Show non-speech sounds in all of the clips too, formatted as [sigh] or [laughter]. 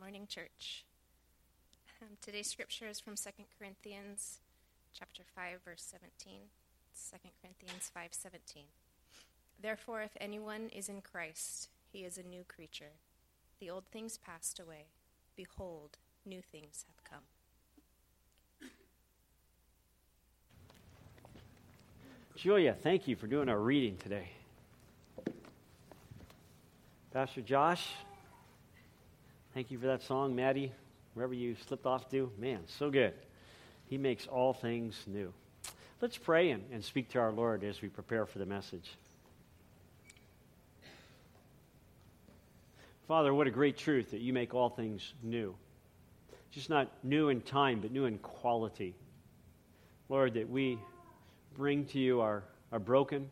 morning, church. Um, today's scripture is from 2 Corinthians chapter 5 verse 17. 2 Corinthians 5:17. Therefore if anyone is in Christ, he is a new creature. The old things passed away; behold, new things have come. Julia, thank you for doing our reading today. Pastor Josh, thank you for that song. Maddie, wherever you slipped off to, man, so good. He makes all things new. Let's pray and, and speak to our Lord as we prepare for the message. Father, what a great truth that you make all things new. Just not new in time, but new in quality. Lord, that we bring to you our, our broken,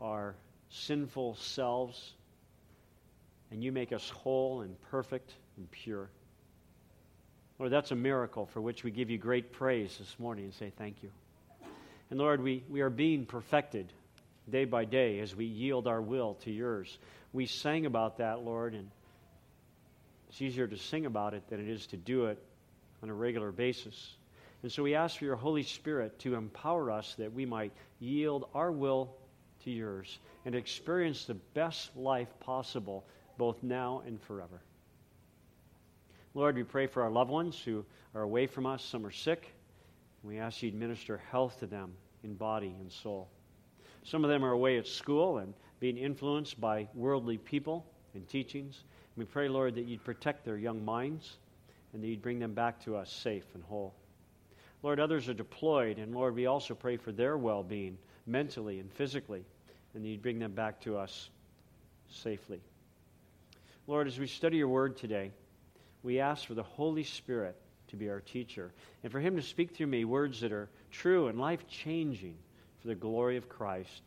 our sinful selves, and you make us whole and perfect and pure. Lord, that's a miracle for which we give you great praise this morning and say thank you. And Lord, we, we are being perfected day by day as we yield our will to yours. We sang about that, Lord, and it's easier to sing about it than it is to do it on a regular basis. And so we ask for your Holy Spirit to empower us that we might yield our will to yours and experience the best life possible both now and forever. Lord, we pray for our loved ones who are away from us. Some are sick. We ask you to minister health to them in body and soul. Some of them are away at school and being influenced by worldly people and teachings. We pray, Lord, that you'd protect their young minds and that you'd bring them back to us safe and whole. Lord, others are deployed, and Lord, we also pray for their well being mentally and physically, and that you'd bring them back to us safely. Lord, as we study your word today, we ask for the Holy Spirit to be our teacher and for him to speak through me words that are true and life changing for the glory of Christ.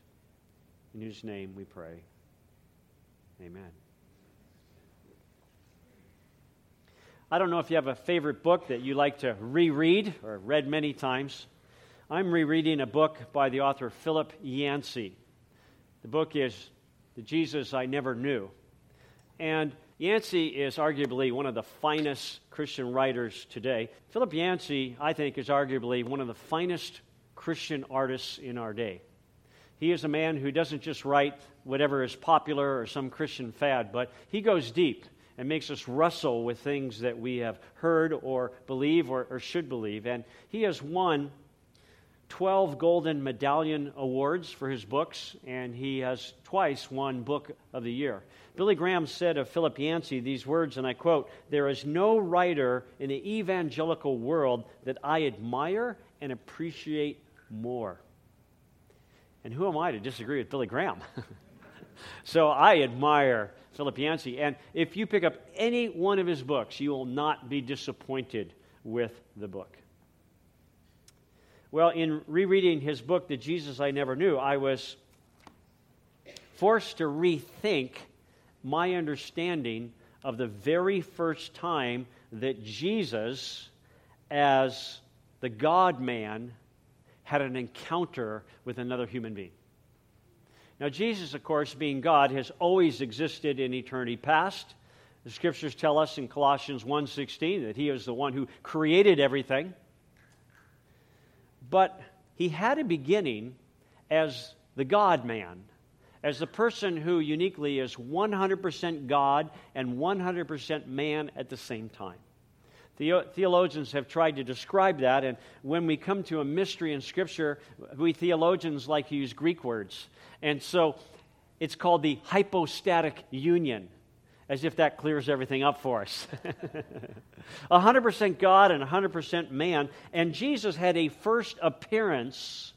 In whose name we pray. Amen. I don't know if you have a favorite book that you like to reread or read many times. I'm rereading a book by the author Philip Yancey. The book is The Jesus I Never Knew. And Yancey is arguably one of the finest Christian writers today. Philip Yancey, I think, is arguably one of the finest Christian artists in our day. He is a man who doesn't just write whatever is popular or some Christian fad, but he goes deep and makes us wrestle with things that we have heard or believe or, or should believe. And he has won 12 Golden Medallion Awards for his books, and he has twice won Book of the Year. Billy Graham said of Philip Yancey these words, and I quote There is no writer in the evangelical world that I admire and appreciate more. And who am I to disagree with Billy Graham? [laughs] so I admire Philip Yancey. And if you pick up any one of his books, you will not be disappointed with the book. Well, in rereading his book, The Jesus I Never Knew, I was forced to rethink my understanding of the very first time that Jesus, as the God man, had an encounter with another human being. Now, Jesus, of course, being God, has always existed in eternity past. The scriptures tell us in Colossians 1:16 that he is the one who created everything. But he had a beginning as the God man, as the person who uniquely is 100% God and 100% man at the same time. Theologians have tried to describe that, and when we come to a mystery in Scripture, we theologians like to use Greek words. And so it's called the hypostatic union as if that clears everything up for us. [laughs] 100% God and 100% man. And Jesus had a first appearance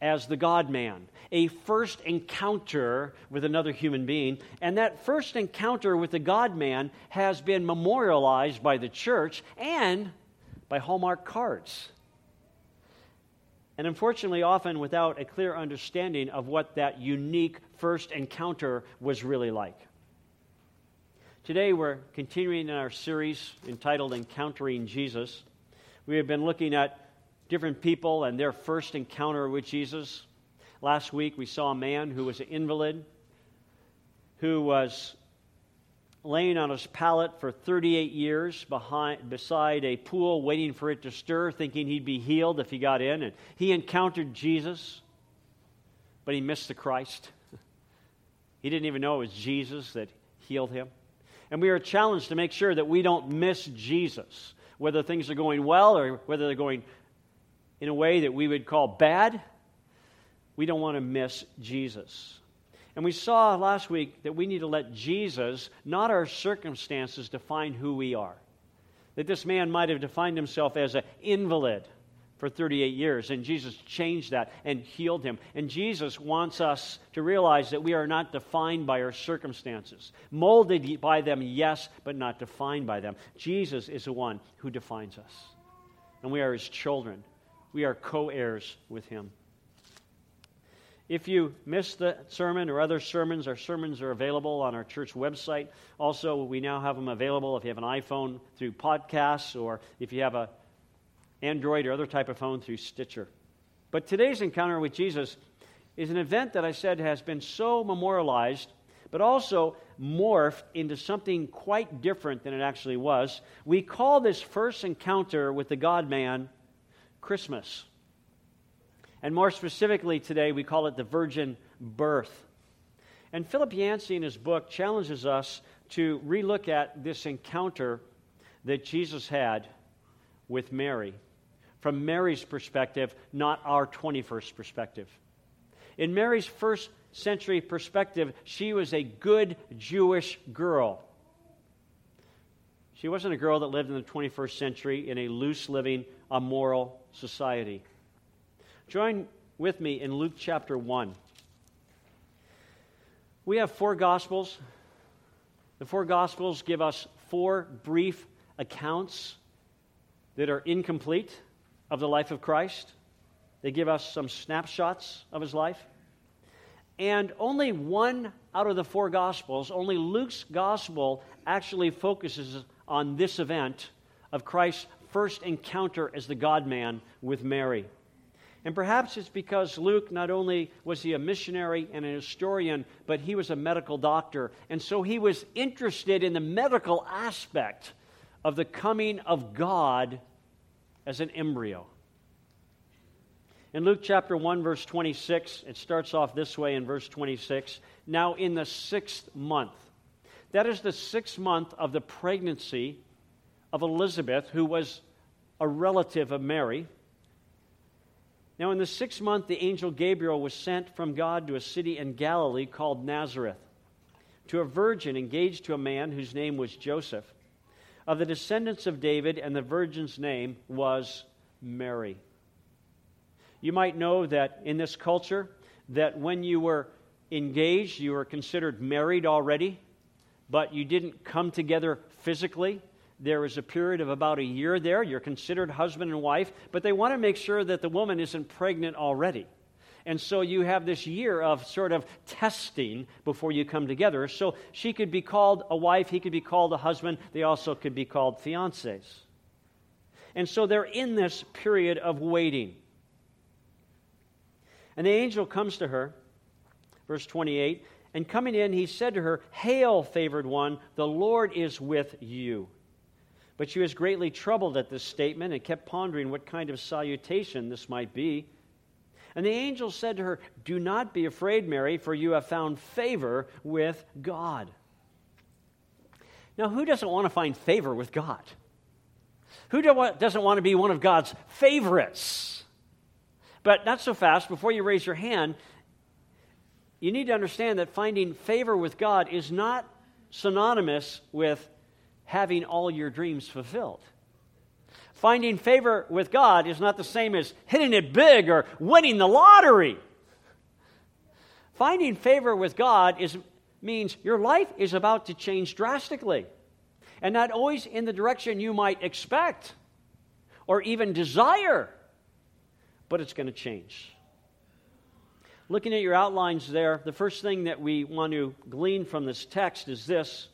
as the God man, a first encounter with another human being. And that first encounter with the God man has been memorialized by the church and by Hallmark cards. And unfortunately, often without a clear understanding of what that unique first encounter was really like. Today, we're continuing in our series entitled Encountering Jesus. We have been looking at different people and their first encounter with Jesus. Last week, we saw a man who was an invalid, who was laying on his pallet for 38 years behind, beside a pool, waiting for it to stir, thinking he'd be healed if he got in. And he encountered Jesus, but he missed the Christ. [laughs] He didn't even know it was Jesus that healed him. And we are challenged to make sure that we don't miss Jesus, whether things are going well or whether they're going in a way that we would call bad. We don't want to miss Jesus. And we saw last week that we need to let Jesus, not our circumstances, define who we are. That this man might have defined himself as an invalid for 38 years, and Jesus changed that and healed him. And Jesus wants us to realize that we are not defined by our circumstances. Molded by them, yes, but not defined by them. Jesus is the one who defines us. And we are his children, we are co heirs with him. If you missed the sermon or other sermons, our sermons are available on our church website. Also, we now have them available if you have an iPhone through podcasts or if you have a Android or other type of phone through Stitcher. But today's encounter with Jesus is an event that I said has been so memorialized, but also morphed into something quite different than it actually was. We call this first encounter with the God man Christmas. And more specifically today, we call it the virgin birth. And Philip Yancey, in his book, challenges us to relook at this encounter that Jesus had with Mary from Mary's perspective, not our 21st perspective. In Mary's first century perspective, she was a good Jewish girl. She wasn't a girl that lived in the 21st century in a loose living, immoral society. Join with me in Luke chapter 1. We have four Gospels. The four Gospels give us four brief accounts that are incomplete of the life of Christ. They give us some snapshots of his life. And only one out of the four Gospels, only Luke's Gospel, actually focuses on this event of Christ's first encounter as the God man with Mary. And perhaps it's because Luke not only was he a missionary and an historian, but he was a medical doctor. And so he was interested in the medical aspect of the coming of God as an embryo. In Luke chapter 1, verse 26, it starts off this way in verse 26 Now in the sixth month, that is the sixth month of the pregnancy of Elizabeth, who was a relative of Mary. Now, in the sixth month, the angel Gabriel was sent from God to a city in Galilee called Nazareth, to a virgin engaged to a man whose name was Joseph, of the descendants of David, and the virgin's name was Mary. You might know that in this culture, that when you were engaged, you were considered married already, but you didn't come together physically. There is a period of about a year there. You're considered husband and wife, but they want to make sure that the woman isn't pregnant already. And so you have this year of sort of testing before you come together. So she could be called a wife, he could be called a husband, they also could be called fiancés. And so they're in this period of waiting. And the angel comes to her, verse 28, and coming in, he said to her, Hail, favored one, the Lord is with you. But she was greatly troubled at this statement and kept pondering what kind of salutation this might be. And the angel said to her, Do not be afraid, Mary, for you have found favor with God. Now, who doesn't want to find favor with God? Who doesn't want to be one of God's favorites? But not so fast. Before you raise your hand, you need to understand that finding favor with God is not synonymous with having all your dreams fulfilled. Finding favor with God is not the same as hitting it big or winning the lottery. Finding favor with God is, means your life is about to change drastically, and not always in the direction you might expect or even desire, but it's going to change. Looking at your outlines there, the first thing that we want to glean from this text is this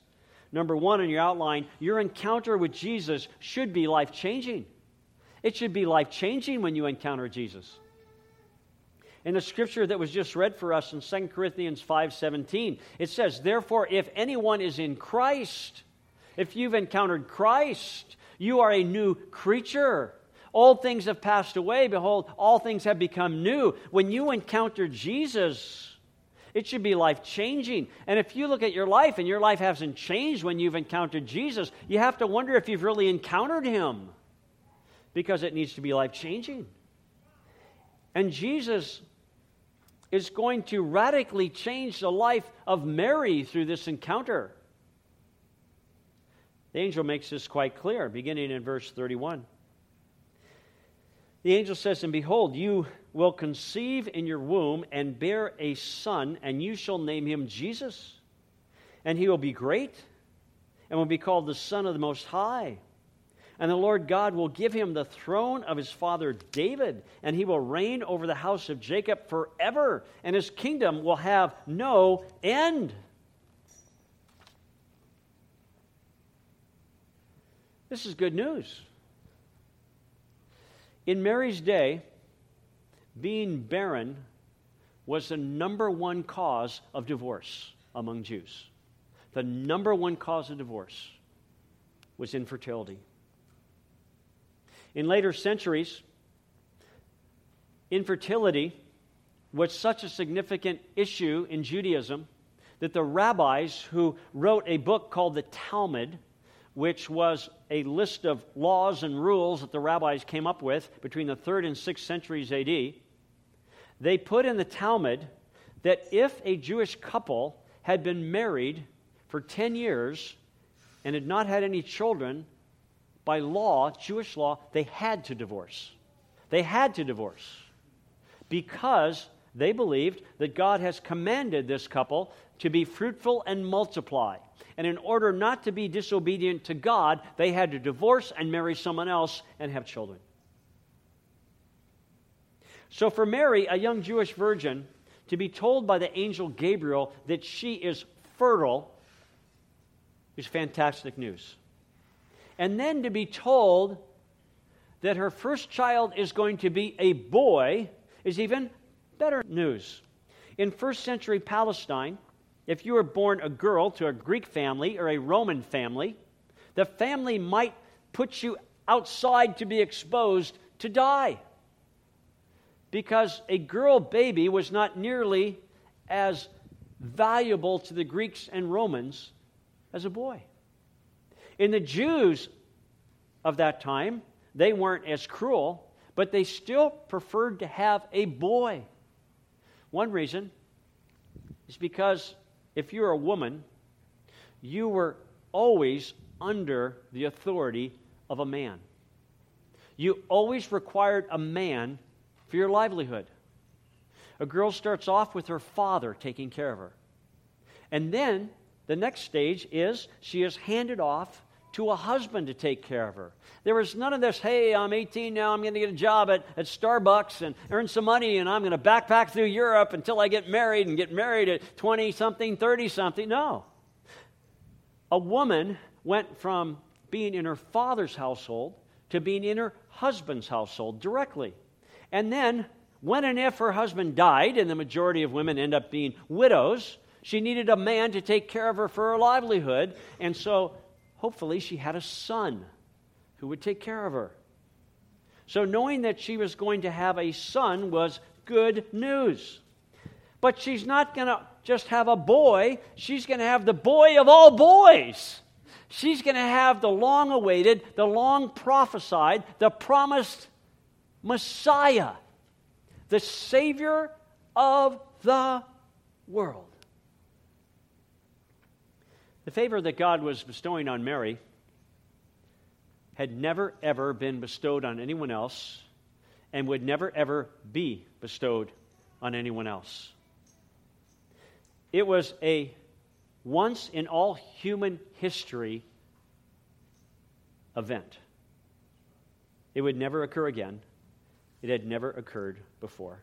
Number one in your outline, your encounter with Jesus should be life changing. It should be life changing when you encounter Jesus. In the scripture that was just read for us in 2 Corinthians 5:17, it says, "Therefore if anyone is in Christ, if you've encountered Christ, you are a new creature. Old things have passed away. Behold, all things have become new. When you encounter Jesus, it should be life changing. And if you look at your life and your life hasn't changed when you've encountered Jesus, you have to wonder if you've really encountered him because it needs to be life changing. And Jesus is going to radically change the life of Mary through this encounter. The angel makes this quite clear, beginning in verse 31. The angel says, And behold, you will conceive in your womb and bear a son, and you shall name him Jesus. And he will be great and will be called the Son of the Most High. And the Lord God will give him the throne of his father David, and he will reign over the house of Jacob forever, and his kingdom will have no end. This is good news. In Mary's day, being barren was the number one cause of divorce among Jews. The number one cause of divorce was infertility. In later centuries, infertility was such a significant issue in Judaism that the rabbis who wrote a book called the Talmud, which was a list of laws and rules that the rabbis came up with between the 3rd and 6th centuries AD, they put in the Talmud that if a Jewish couple had been married for 10 years and had not had any children, by law, Jewish law, they had to divorce. They had to divorce because they believed that God has commanded this couple to be fruitful and multiply. And in order not to be disobedient to God, they had to divorce and marry someone else and have children. So, for Mary, a young Jewish virgin, to be told by the angel Gabriel that she is fertile is fantastic news. And then to be told that her first child is going to be a boy is even better news. In first century Palestine, if you were born a girl to a Greek family or a Roman family, the family might put you outside to be exposed to die. Because a girl baby was not nearly as valuable to the Greeks and Romans as a boy. In the Jews of that time, they weren't as cruel, but they still preferred to have a boy. One reason is because if you're a woman, you were always under the authority of a man. You always required a man for your livelihood. A girl starts off with her father taking care of her. And then the next stage is she is handed off to a husband to take care of her. There was none of this, hey, I'm 18 now, I'm going to get a job at, at Starbucks and earn some money, and I'm going to backpack through Europe until I get married and get married at 20 something, 30 something. No. A woman went from being in her father's household to being in her husband's household directly. And then, when and if her husband died, and the majority of women end up being widows, she needed a man to take care of her for her livelihood. And so hopefully she had a son who would take care of her. So, knowing that she was going to have a son was good news. But she's not going to just have a boy, she's going to have the boy of all boys. She's going to have the long awaited, the long prophesied, the promised Messiah, the Savior of the world. The favor that God was bestowing on Mary had never, ever been bestowed on anyone else and would never, ever be bestowed on anyone else. It was a once in all human history event. It would never occur again. It had never occurred before.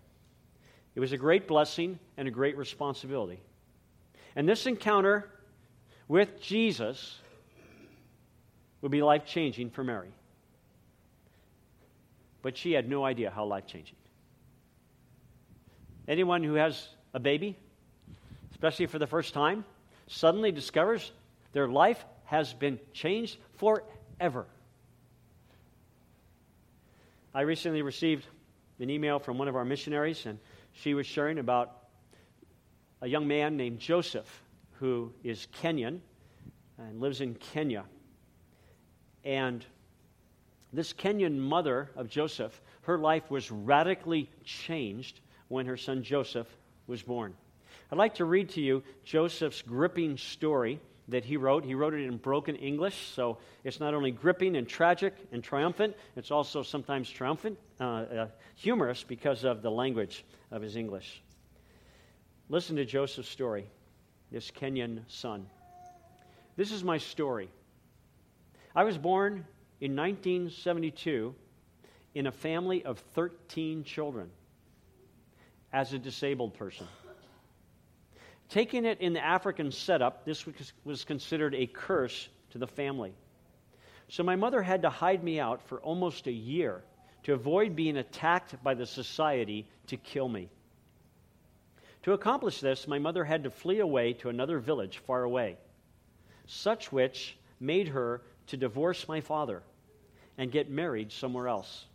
It was a great blessing and a great responsibility. And this encounter with Jesus would be life changing for Mary. But she had no idea how life changing. Anyone who has a baby, especially for the first time, suddenly discovers their life has been changed forever. I recently received an email from one of our missionaries, and she was sharing about a young man named Joseph who is Kenyan and lives in Kenya. And this Kenyan mother of Joseph, her life was radically changed when her son Joseph was born. I'd like to read to you Joseph's gripping story that he wrote. He wrote it in broken English, so it's not only gripping and tragic and triumphant, it's also sometimes triumphant, uh, uh, humorous because of the language of his English. Listen to Joseph's story, this Kenyan son. This is my story. I was born in 1972 in a family of 13 children as a disabled person. Taking it in the African setup, this was considered a curse to the family. So my mother had to hide me out for almost a year to avoid being attacked by the society to kill me. To accomplish this, my mother had to flee away to another village far away, such which made her to divorce my father and get married somewhere else.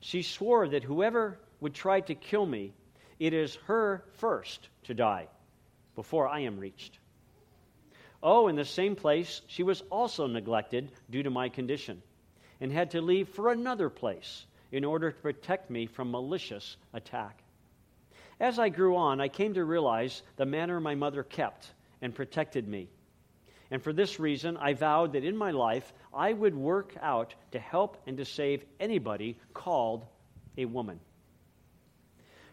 She swore that whoever would try to kill me, it is her first to die before I am reached. Oh, in the same place, she was also neglected due to my condition and had to leave for another place in order to protect me from malicious attack. As I grew on, I came to realize the manner my mother kept and protected me. And for this reason, I vowed that in my life I would work out to help and to save anybody called a woman.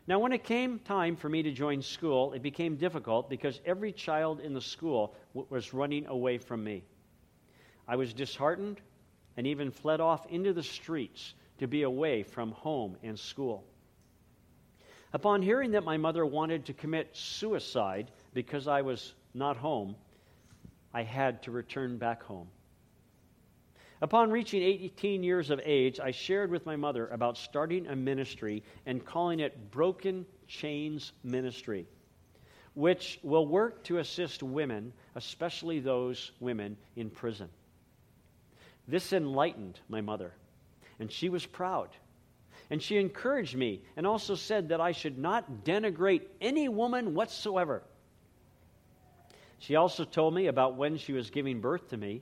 Now, when it came time for me to join school, it became difficult because every child in the school w- was running away from me. I was disheartened and even fled off into the streets to be away from home and school. Upon hearing that my mother wanted to commit suicide because I was not home, I had to return back home. Upon reaching 18 years of age, I shared with my mother about starting a ministry and calling it Broken Chains Ministry, which will work to assist women, especially those women in prison. This enlightened my mother, and she was proud. And she encouraged me and also said that I should not denigrate any woman whatsoever. She also told me about when she was giving birth to me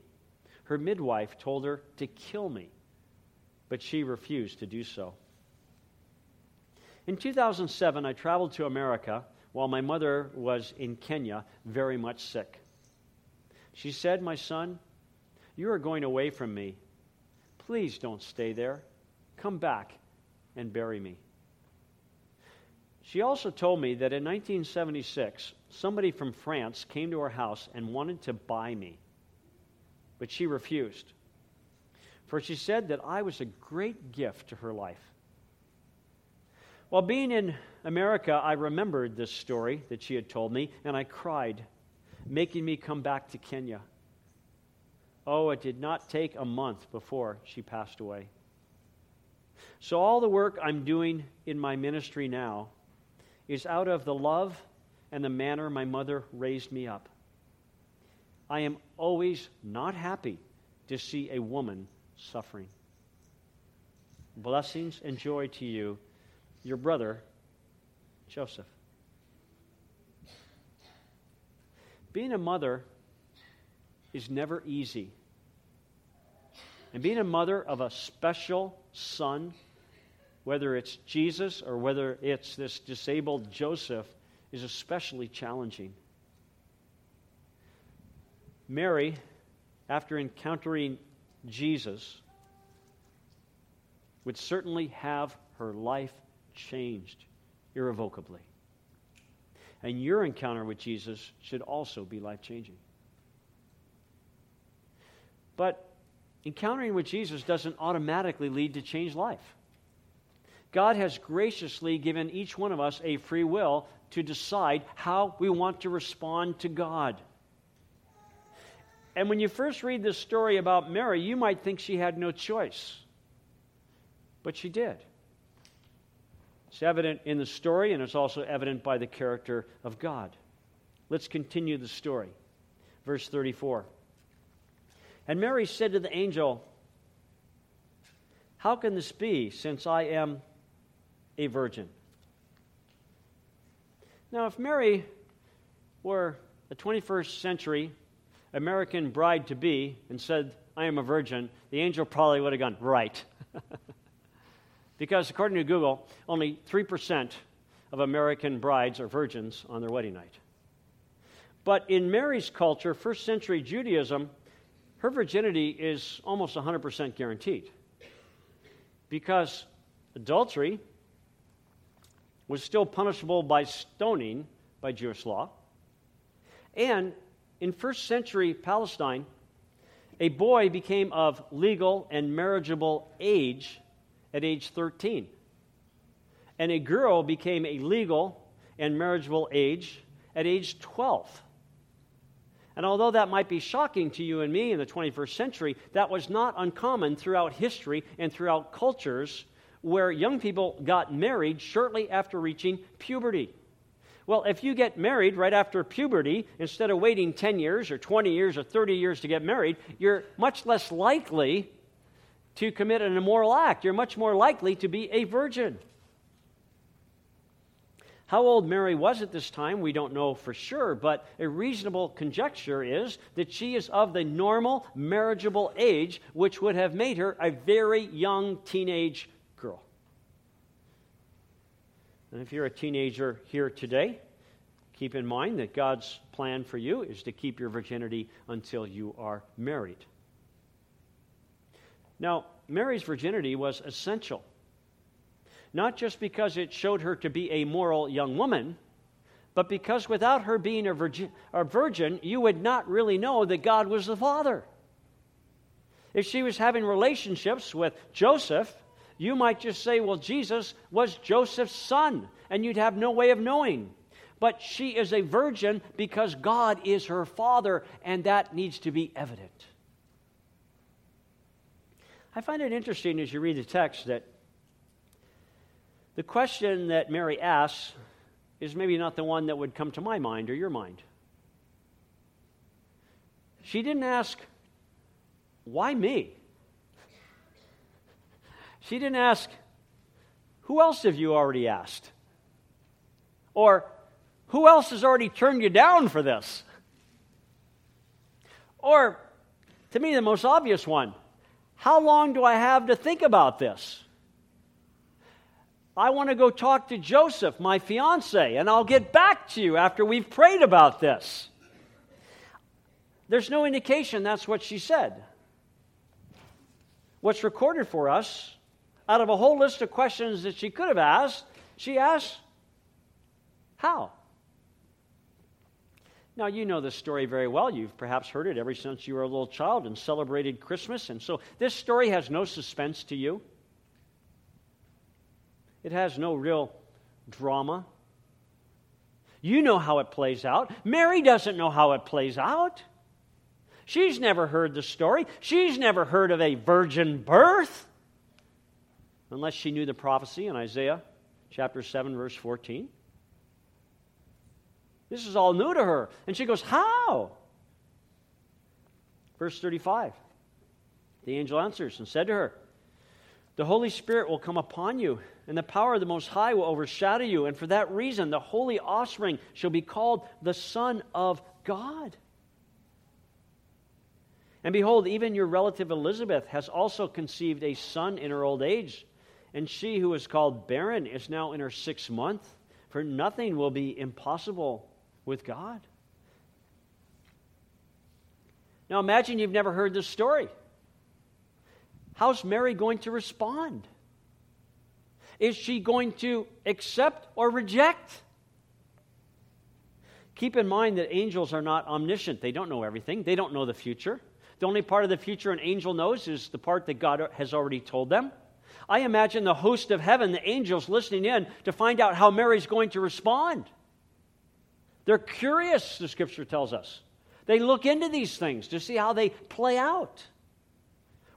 her midwife told her to kill me, but she refused to do so. In 2007, I traveled to America while my mother was in Kenya, very much sick. She said, My son, you are going away from me. Please don't stay there. Come back and bury me. She also told me that in 1976, somebody from France came to her house and wanted to buy me but she refused. For she said that I was a great gift to her life. While being in America, I remembered this story that she had told me, and I cried, making me come back to Kenya. Oh, it did not take a month before she passed away. So, all the work I'm doing in my ministry now is out of the love and the manner my mother raised me up. I am always not happy to see a woman suffering. Blessings and joy to you, your brother, Joseph. Being a mother is never easy. And being a mother of a special son, whether it's Jesus or whether it's this disabled Joseph, is especially challenging. Mary, after encountering Jesus, would certainly have her life changed irrevocably. And your encounter with Jesus should also be life changing. But encountering with Jesus doesn't automatically lead to changed life. God has graciously given each one of us a free will to decide how we want to respond to God. And when you first read this story about Mary, you might think she had no choice. But she did. It's evident in the story, and it's also evident by the character of God. Let's continue the story. Verse 34. And Mary said to the angel, How can this be, since I am a virgin? Now, if Mary were a 21st century American bride to be and said, I am a virgin, the angel probably would have gone, Right. [laughs] because according to Google, only 3% of American brides are virgins on their wedding night. But in Mary's culture, first century Judaism, her virginity is almost 100% guaranteed. Because adultery was still punishable by stoning by Jewish law. And in first century Palestine, a boy became of legal and marriageable age at age 13. And a girl became a legal and marriageable age at age 12. And although that might be shocking to you and me in the 21st century, that was not uncommon throughout history and throughout cultures where young people got married shortly after reaching puberty. Well, if you get married right after puberty, instead of waiting 10 years or 20 years or 30 years to get married, you're much less likely to commit an immoral act. You're much more likely to be a virgin. How old Mary was at this time, we don't know for sure, but a reasonable conjecture is that she is of the normal marriageable age, which would have made her a very young teenage girl. And if you're a teenager here today, keep in mind that God's plan for you is to keep your virginity until you are married. Now, Mary's virginity was essential not just because it showed her to be a moral young woman, but because without her being a virgin, a virgin, you would not really know that God was the Father. If she was having relationships with Joseph, you might just say, well, Jesus was Joseph's son, and you'd have no way of knowing. But she is a virgin because God is her father, and that needs to be evident. I find it interesting as you read the text that the question that Mary asks is maybe not the one that would come to my mind or your mind. She didn't ask, Why me? She didn't ask, Who else have you already asked? Or, Who else has already turned you down for this? Or, to me, the most obvious one, How long do I have to think about this? I want to go talk to Joseph, my fiance, and I'll get back to you after we've prayed about this. There's no indication that's what she said. What's recorded for us, out of a whole list of questions that she could have asked, she asked, How? Now, you know this story very well. You've perhaps heard it ever since you were a little child and celebrated Christmas. And so this story has no suspense to you. It has no real drama. You know how it plays out. Mary doesn't know how it plays out. She's never heard the story. She's never heard of a virgin birth, unless she knew the prophecy in Isaiah chapter 7, verse 14. This is all new to her. And she goes, How? Verse 35. The angel answers and said to her, The Holy Spirit will come upon you and the power of the Most High will overshadow you. And for that reason, the holy offspring shall be called the Son of God. And behold, even your relative Elizabeth has also conceived a son in her old age. And she who is called barren is now in her sixth month, for nothing will be impossible with God. Now imagine you've never heard this story. How's Mary going to respond? Is she going to accept or reject? Keep in mind that angels are not omniscient. They don't know everything, they don't know the future. The only part of the future an angel knows is the part that God has already told them. I imagine the host of heaven, the angels listening in to find out how Mary's going to respond. They're curious, the scripture tells us. They look into these things to see how they play out.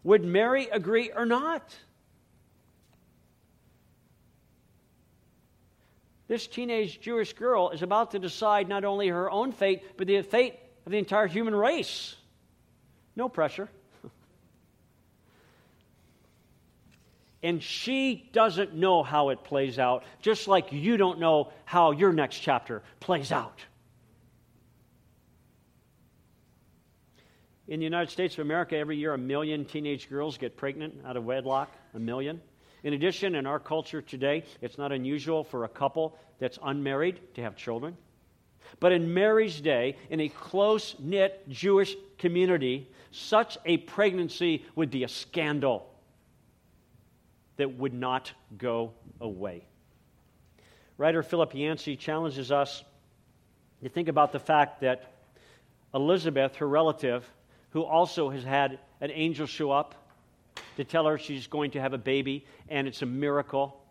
Would Mary agree or not? This teenage Jewish girl is about to decide not only her own fate, but the fate of the entire human race. No pressure. And she doesn't know how it plays out, just like you don't know how your next chapter plays out. In the United States of America, every year a million teenage girls get pregnant out of wedlock. A million. In addition, in our culture today, it's not unusual for a couple that's unmarried to have children. But in Mary's day, in a close knit Jewish community, such a pregnancy would be a scandal that would not go away. Writer Philip Yancey challenges us to think about the fact that Elizabeth, her relative, who also has had an angel show up to tell her she's going to have a baby and it's a miracle.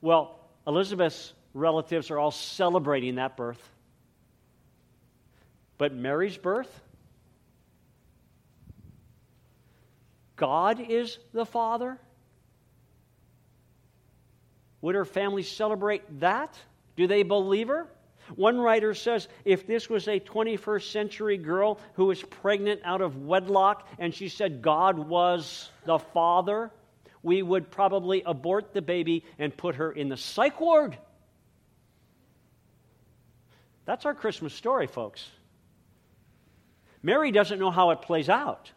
Well, Elizabeth's relatives are all celebrating that birth. But Mary's birth? God is the Father? Would her family celebrate that? Do they believe her? One writer says if this was a 21st century girl who was pregnant out of wedlock and she said God was the father, we would probably abort the baby and put her in the psych ward. That's our Christmas story, folks. Mary doesn't know how it plays out.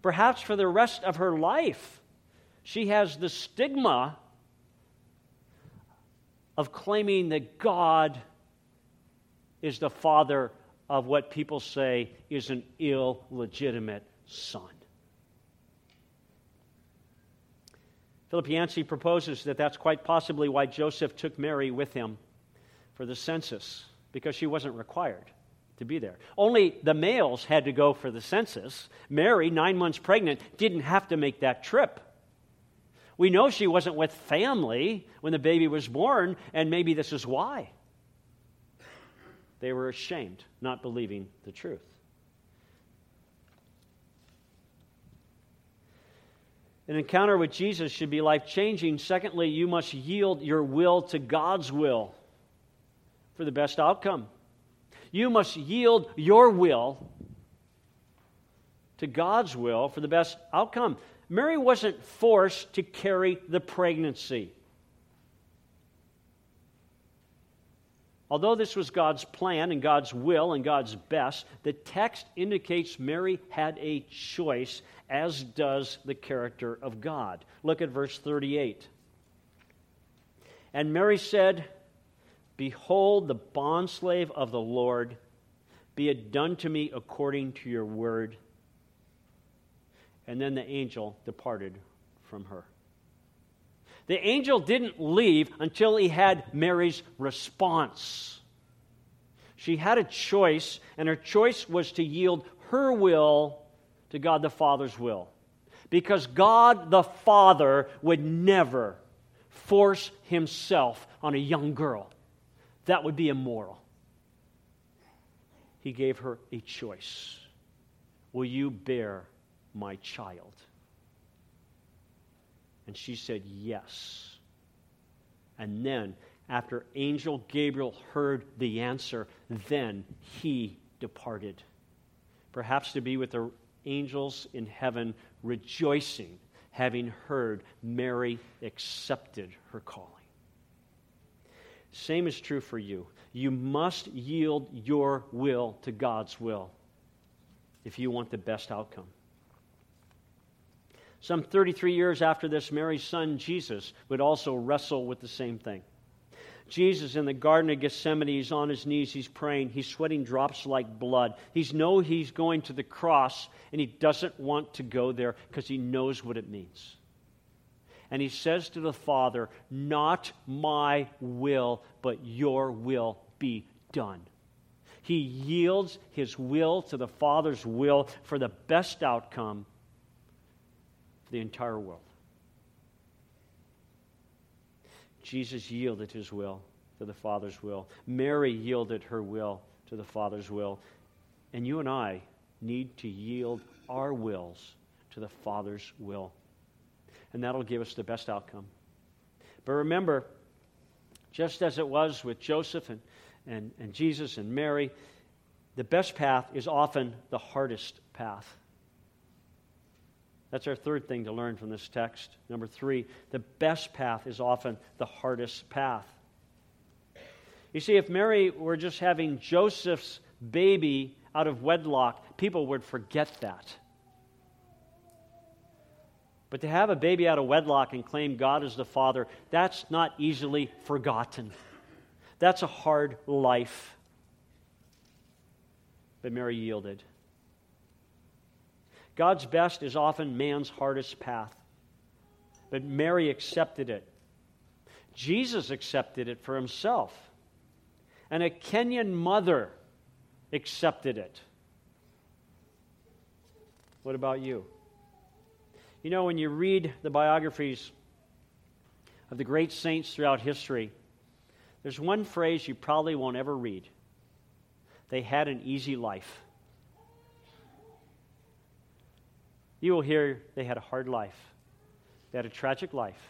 Perhaps for the rest of her life, she has the stigma of claiming that God is the father of what people say is an illegitimate son. Philip Yancey proposes that that's quite possibly why Joseph took Mary with him for the census, because she wasn't required to be there. Only the males had to go for the census. Mary, nine months pregnant, didn't have to make that trip. We know she wasn't with family when the baby was born, and maybe this is why. They were ashamed, not believing the truth. An encounter with Jesus should be life changing. Secondly, you must yield your will to God's will for the best outcome. You must yield your will to God's will for the best outcome. Mary wasn't forced to carry the pregnancy. Although this was God's plan and God's will and God's best, the text indicates Mary had a choice, as does the character of God. Look at verse 38. And Mary said, Behold, the bondslave of the Lord, be it done to me according to your word. And then the angel departed from her. The angel didn't leave until he had Mary's response. She had a choice, and her choice was to yield her will to God the Father's will. Because God the Father would never force himself on a young girl. That would be immoral. He gave her a choice. Will you bear my child? And she said, Yes. And then, after Angel Gabriel heard the answer, then he departed. Perhaps to be with the angels in heaven, rejoicing, having heard Mary accepted her calling. Same is true for you. You must yield your will to God's will if you want the best outcome. Some 33 years after this, Mary's son Jesus would also wrestle with the same thing. Jesus in the Garden of Gethsemane, he's on his knees, he's praying, he's sweating drops like blood. He's know he's going to the cross, and he doesn't want to go there because he knows what it means. And he says to the Father, Not my will, but your will be done. He yields his will to the Father's will for the best outcome the entire world. Jesus yielded his will to the Father's will. Mary yielded her will to the Father's will. And you and I need to yield our wills to the Father's will. And that'll give us the best outcome. But remember, just as it was with Joseph and, and, and Jesus and Mary, the best path is often the hardest path. That's our third thing to learn from this text. Number three, the best path is often the hardest path. You see, if Mary were just having Joseph's baby out of wedlock, people would forget that. But to have a baby out of wedlock and claim God as the father, that's not easily forgotten. That's a hard life. But Mary yielded. God's best is often man's hardest path. But Mary accepted it. Jesus accepted it for himself. And a Kenyan mother accepted it. What about you? You know, when you read the biographies of the great saints throughout history, there's one phrase you probably won't ever read. They had an easy life. You will hear they had a hard life. They had a tragic life.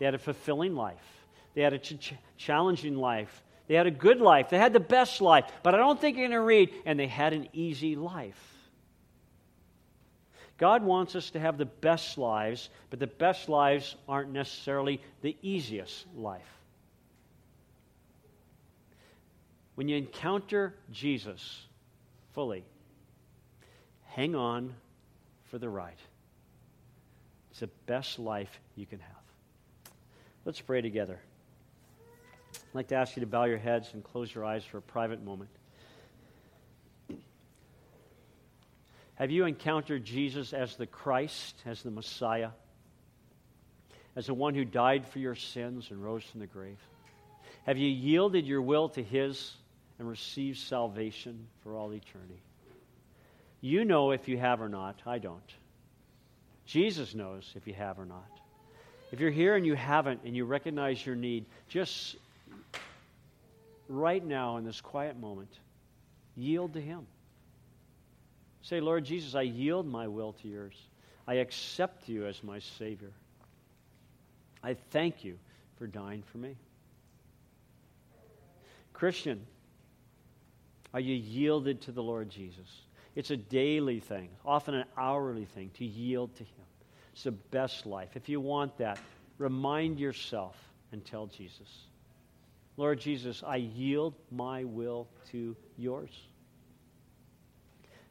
They had a fulfilling life. They had a ch- challenging life. They had a good life. They had the best life. But I don't think you're going to read, and they had an easy life. God wants us to have the best lives, but the best lives aren't necessarily the easiest life. When you encounter Jesus fully, hang on for the ride. It's the best life you can have. Let's pray together. I'd like to ask you to bow your heads and close your eyes for a private moment. Have you encountered Jesus as the Christ, as the Messiah, as the one who died for your sins and rose from the grave? Have you yielded your will to His and received salvation for all eternity? You know if you have or not. I don't. Jesus knows if you have or not. If you're here and you haven't and you recognize your need, just right now in this quiet moment, yield to Him. Say, Lord Jesus, I yield my will to yours. I accept you as my Savior. I thank you for dying for me. Christian, are you yielded to the Lord Jesus? It's a daily thing, often an hourly thing, to yield to Him. It's the best life. If you want that, remind yourself and tell Jesus, Lord Jesus, I yield my will to yours.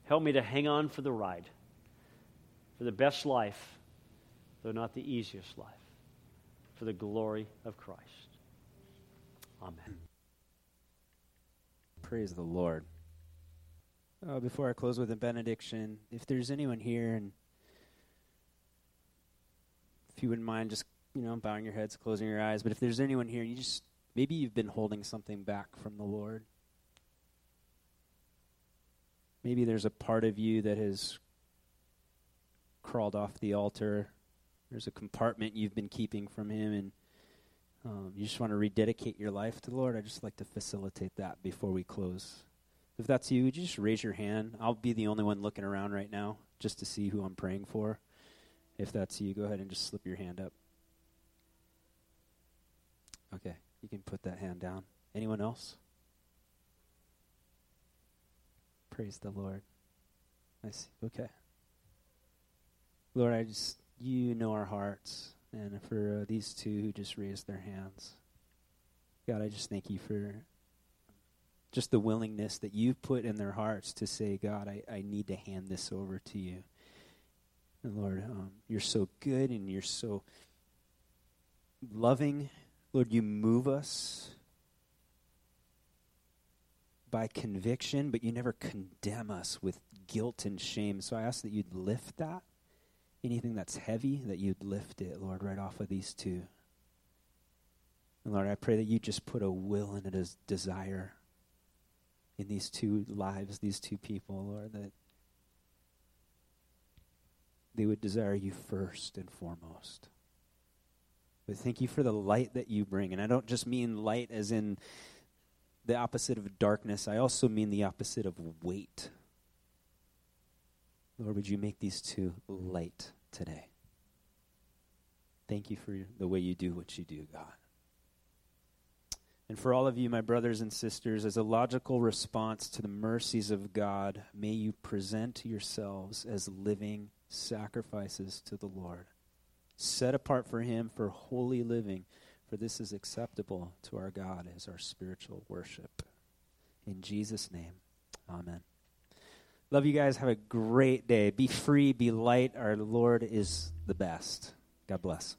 Help me to hang on for the ride, for the best life, though not the easiest life, for the glory of Christ. Amen. Praise the Lord. Uh, before I close with a benediction, if there's anyone here, and if you wouldn't mind just, you know, bowing your heads, closing your eyes, but if there's anyone here, you just, maybe you've been holding something back from the Lord. Maybe there's a part of you that has crawled off the altar. There's a compartment you've been keeping from Him, and um, you just want to rededicate your life to the Lord. I'd just like to facilitate that before we close. If that's you, would you just raise your hand? I'll be the only one looking around right now just to see who I'm praying for. If that's you, go ahead and just slip your hand up. Okay, you can put that hand down. Anyone else? Praise the Lord. I see. Okay. Lord, I just, you know our hearts. And for uh, these two who just raised their hands, God, I just thank you for just the willingness that you've put in their hearts to say, God, I, I need to hand this over to you. And Lord, um, you're so good and you're so loving. Lord, you move us by conviction, but you never condemn us with guilt and shame. So I ask that you'd lift that. Anything that's heavy, that you'd lift it, Lord, right off of these two. And Lord, I pray that you just put a will and a desire in these two lives, these two people, Lord, that they would desire you first and foremost. But thank you for the light that you bring. And I don't just mean light as in the opposite of darkness, I also mean the opposite of weight. Lord, would you make these two light today? Thank you for the way you do what you do, God. And for all of you, my brothers and sisters, as a logical response to the mercies of God, may you present yourselves as living sacrifices to the Lord, set apart for Him for holy living, for this is acceptable to our God as our spiritual worship. In Jesus' name, amen. Love you guys. Have a great day. Be free, be light. Our Lord is the best. God bless.